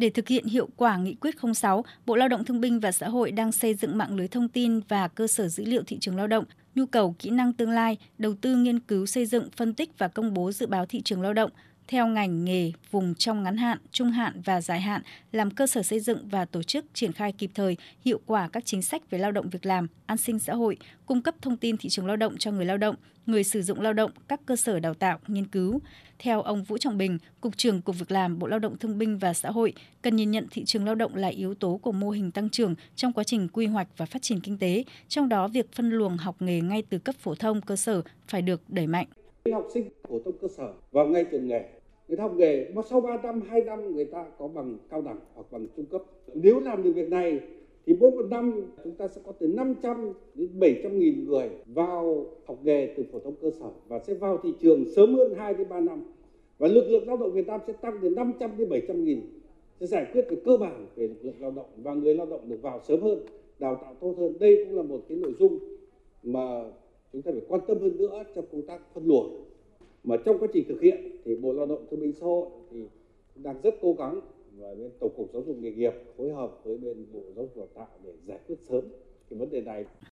Để thực hiện hiệu quả nghị quyết 06, Bộ Lao động Thương binh và Xã hội đang xây dựng mạng lưới thông tin và cơ sở dữ liệu thị trường lao động, nhu cầu kỹ năng tương lai, đầu tư nghiên cứu xây dựng, phân tích và công bố dự báo thị trường lao động, theo ngành nghề, vùng trong ngắn hạn, trung hạn và dài hạn làm cơ sở xây dựng và tổ chức triển khai kịp thời, hiệu quả các chính sách về lao động việc làm, an sinh xã hội, cung cấp thông tin thị trường lao động cho người lao động, người sử dụng lao động, các cơ sở đào tạo, nghiên cứu. Theo ông Vũ Trọng Bình, Cục trưởng Cục Việc làm Bộ Lao động Thương binh và Xã hội, cần nhìn nhận thị trường lao động là yếu tố của mô hình tăng trưởng trong quá trình quy hoạch và phát triển kinh tế, trong đó việc phân luồng học nghề ngay từ cấp phổ thông cơ sở phải được đẩy mạnh. Học sinh phổ thông cơ sở vào ngay trường nghề người ta học nghề, mà sau 3 năm 2 năm người ta có bằng cao đẳng hoặc bằng trung cấp. Nếu làm được việc này, thì mỗi một năm chúng ta sẽ có từ 500 đến 700 nghìn người vào học nghề từ phổ thông cơ sở và sẽ vào thị trường sớm hơn 2 đến 3 năm. Và lực lượng lao động Việt Nam sẽ tăng từ 500 đến 700 nghìn, sẽ giải quyết về cơ bản về lực lượng lao động và người lao động được vào sớm hơn, đào tạo tốt hơn. Đây cũng là một cái nội dung mà chúng ta phải quan tâm hơn nữa trong công tác phân luồng mà trong quá trình thực hiện thì bộ lao động thương binh xã hội thì đang rất cố gắng và bên tổng cục giáo dục nghề nghiệp phối hợp với bên bộ giáo dục đào tạo để giải quyết sớm cái vấn đề này.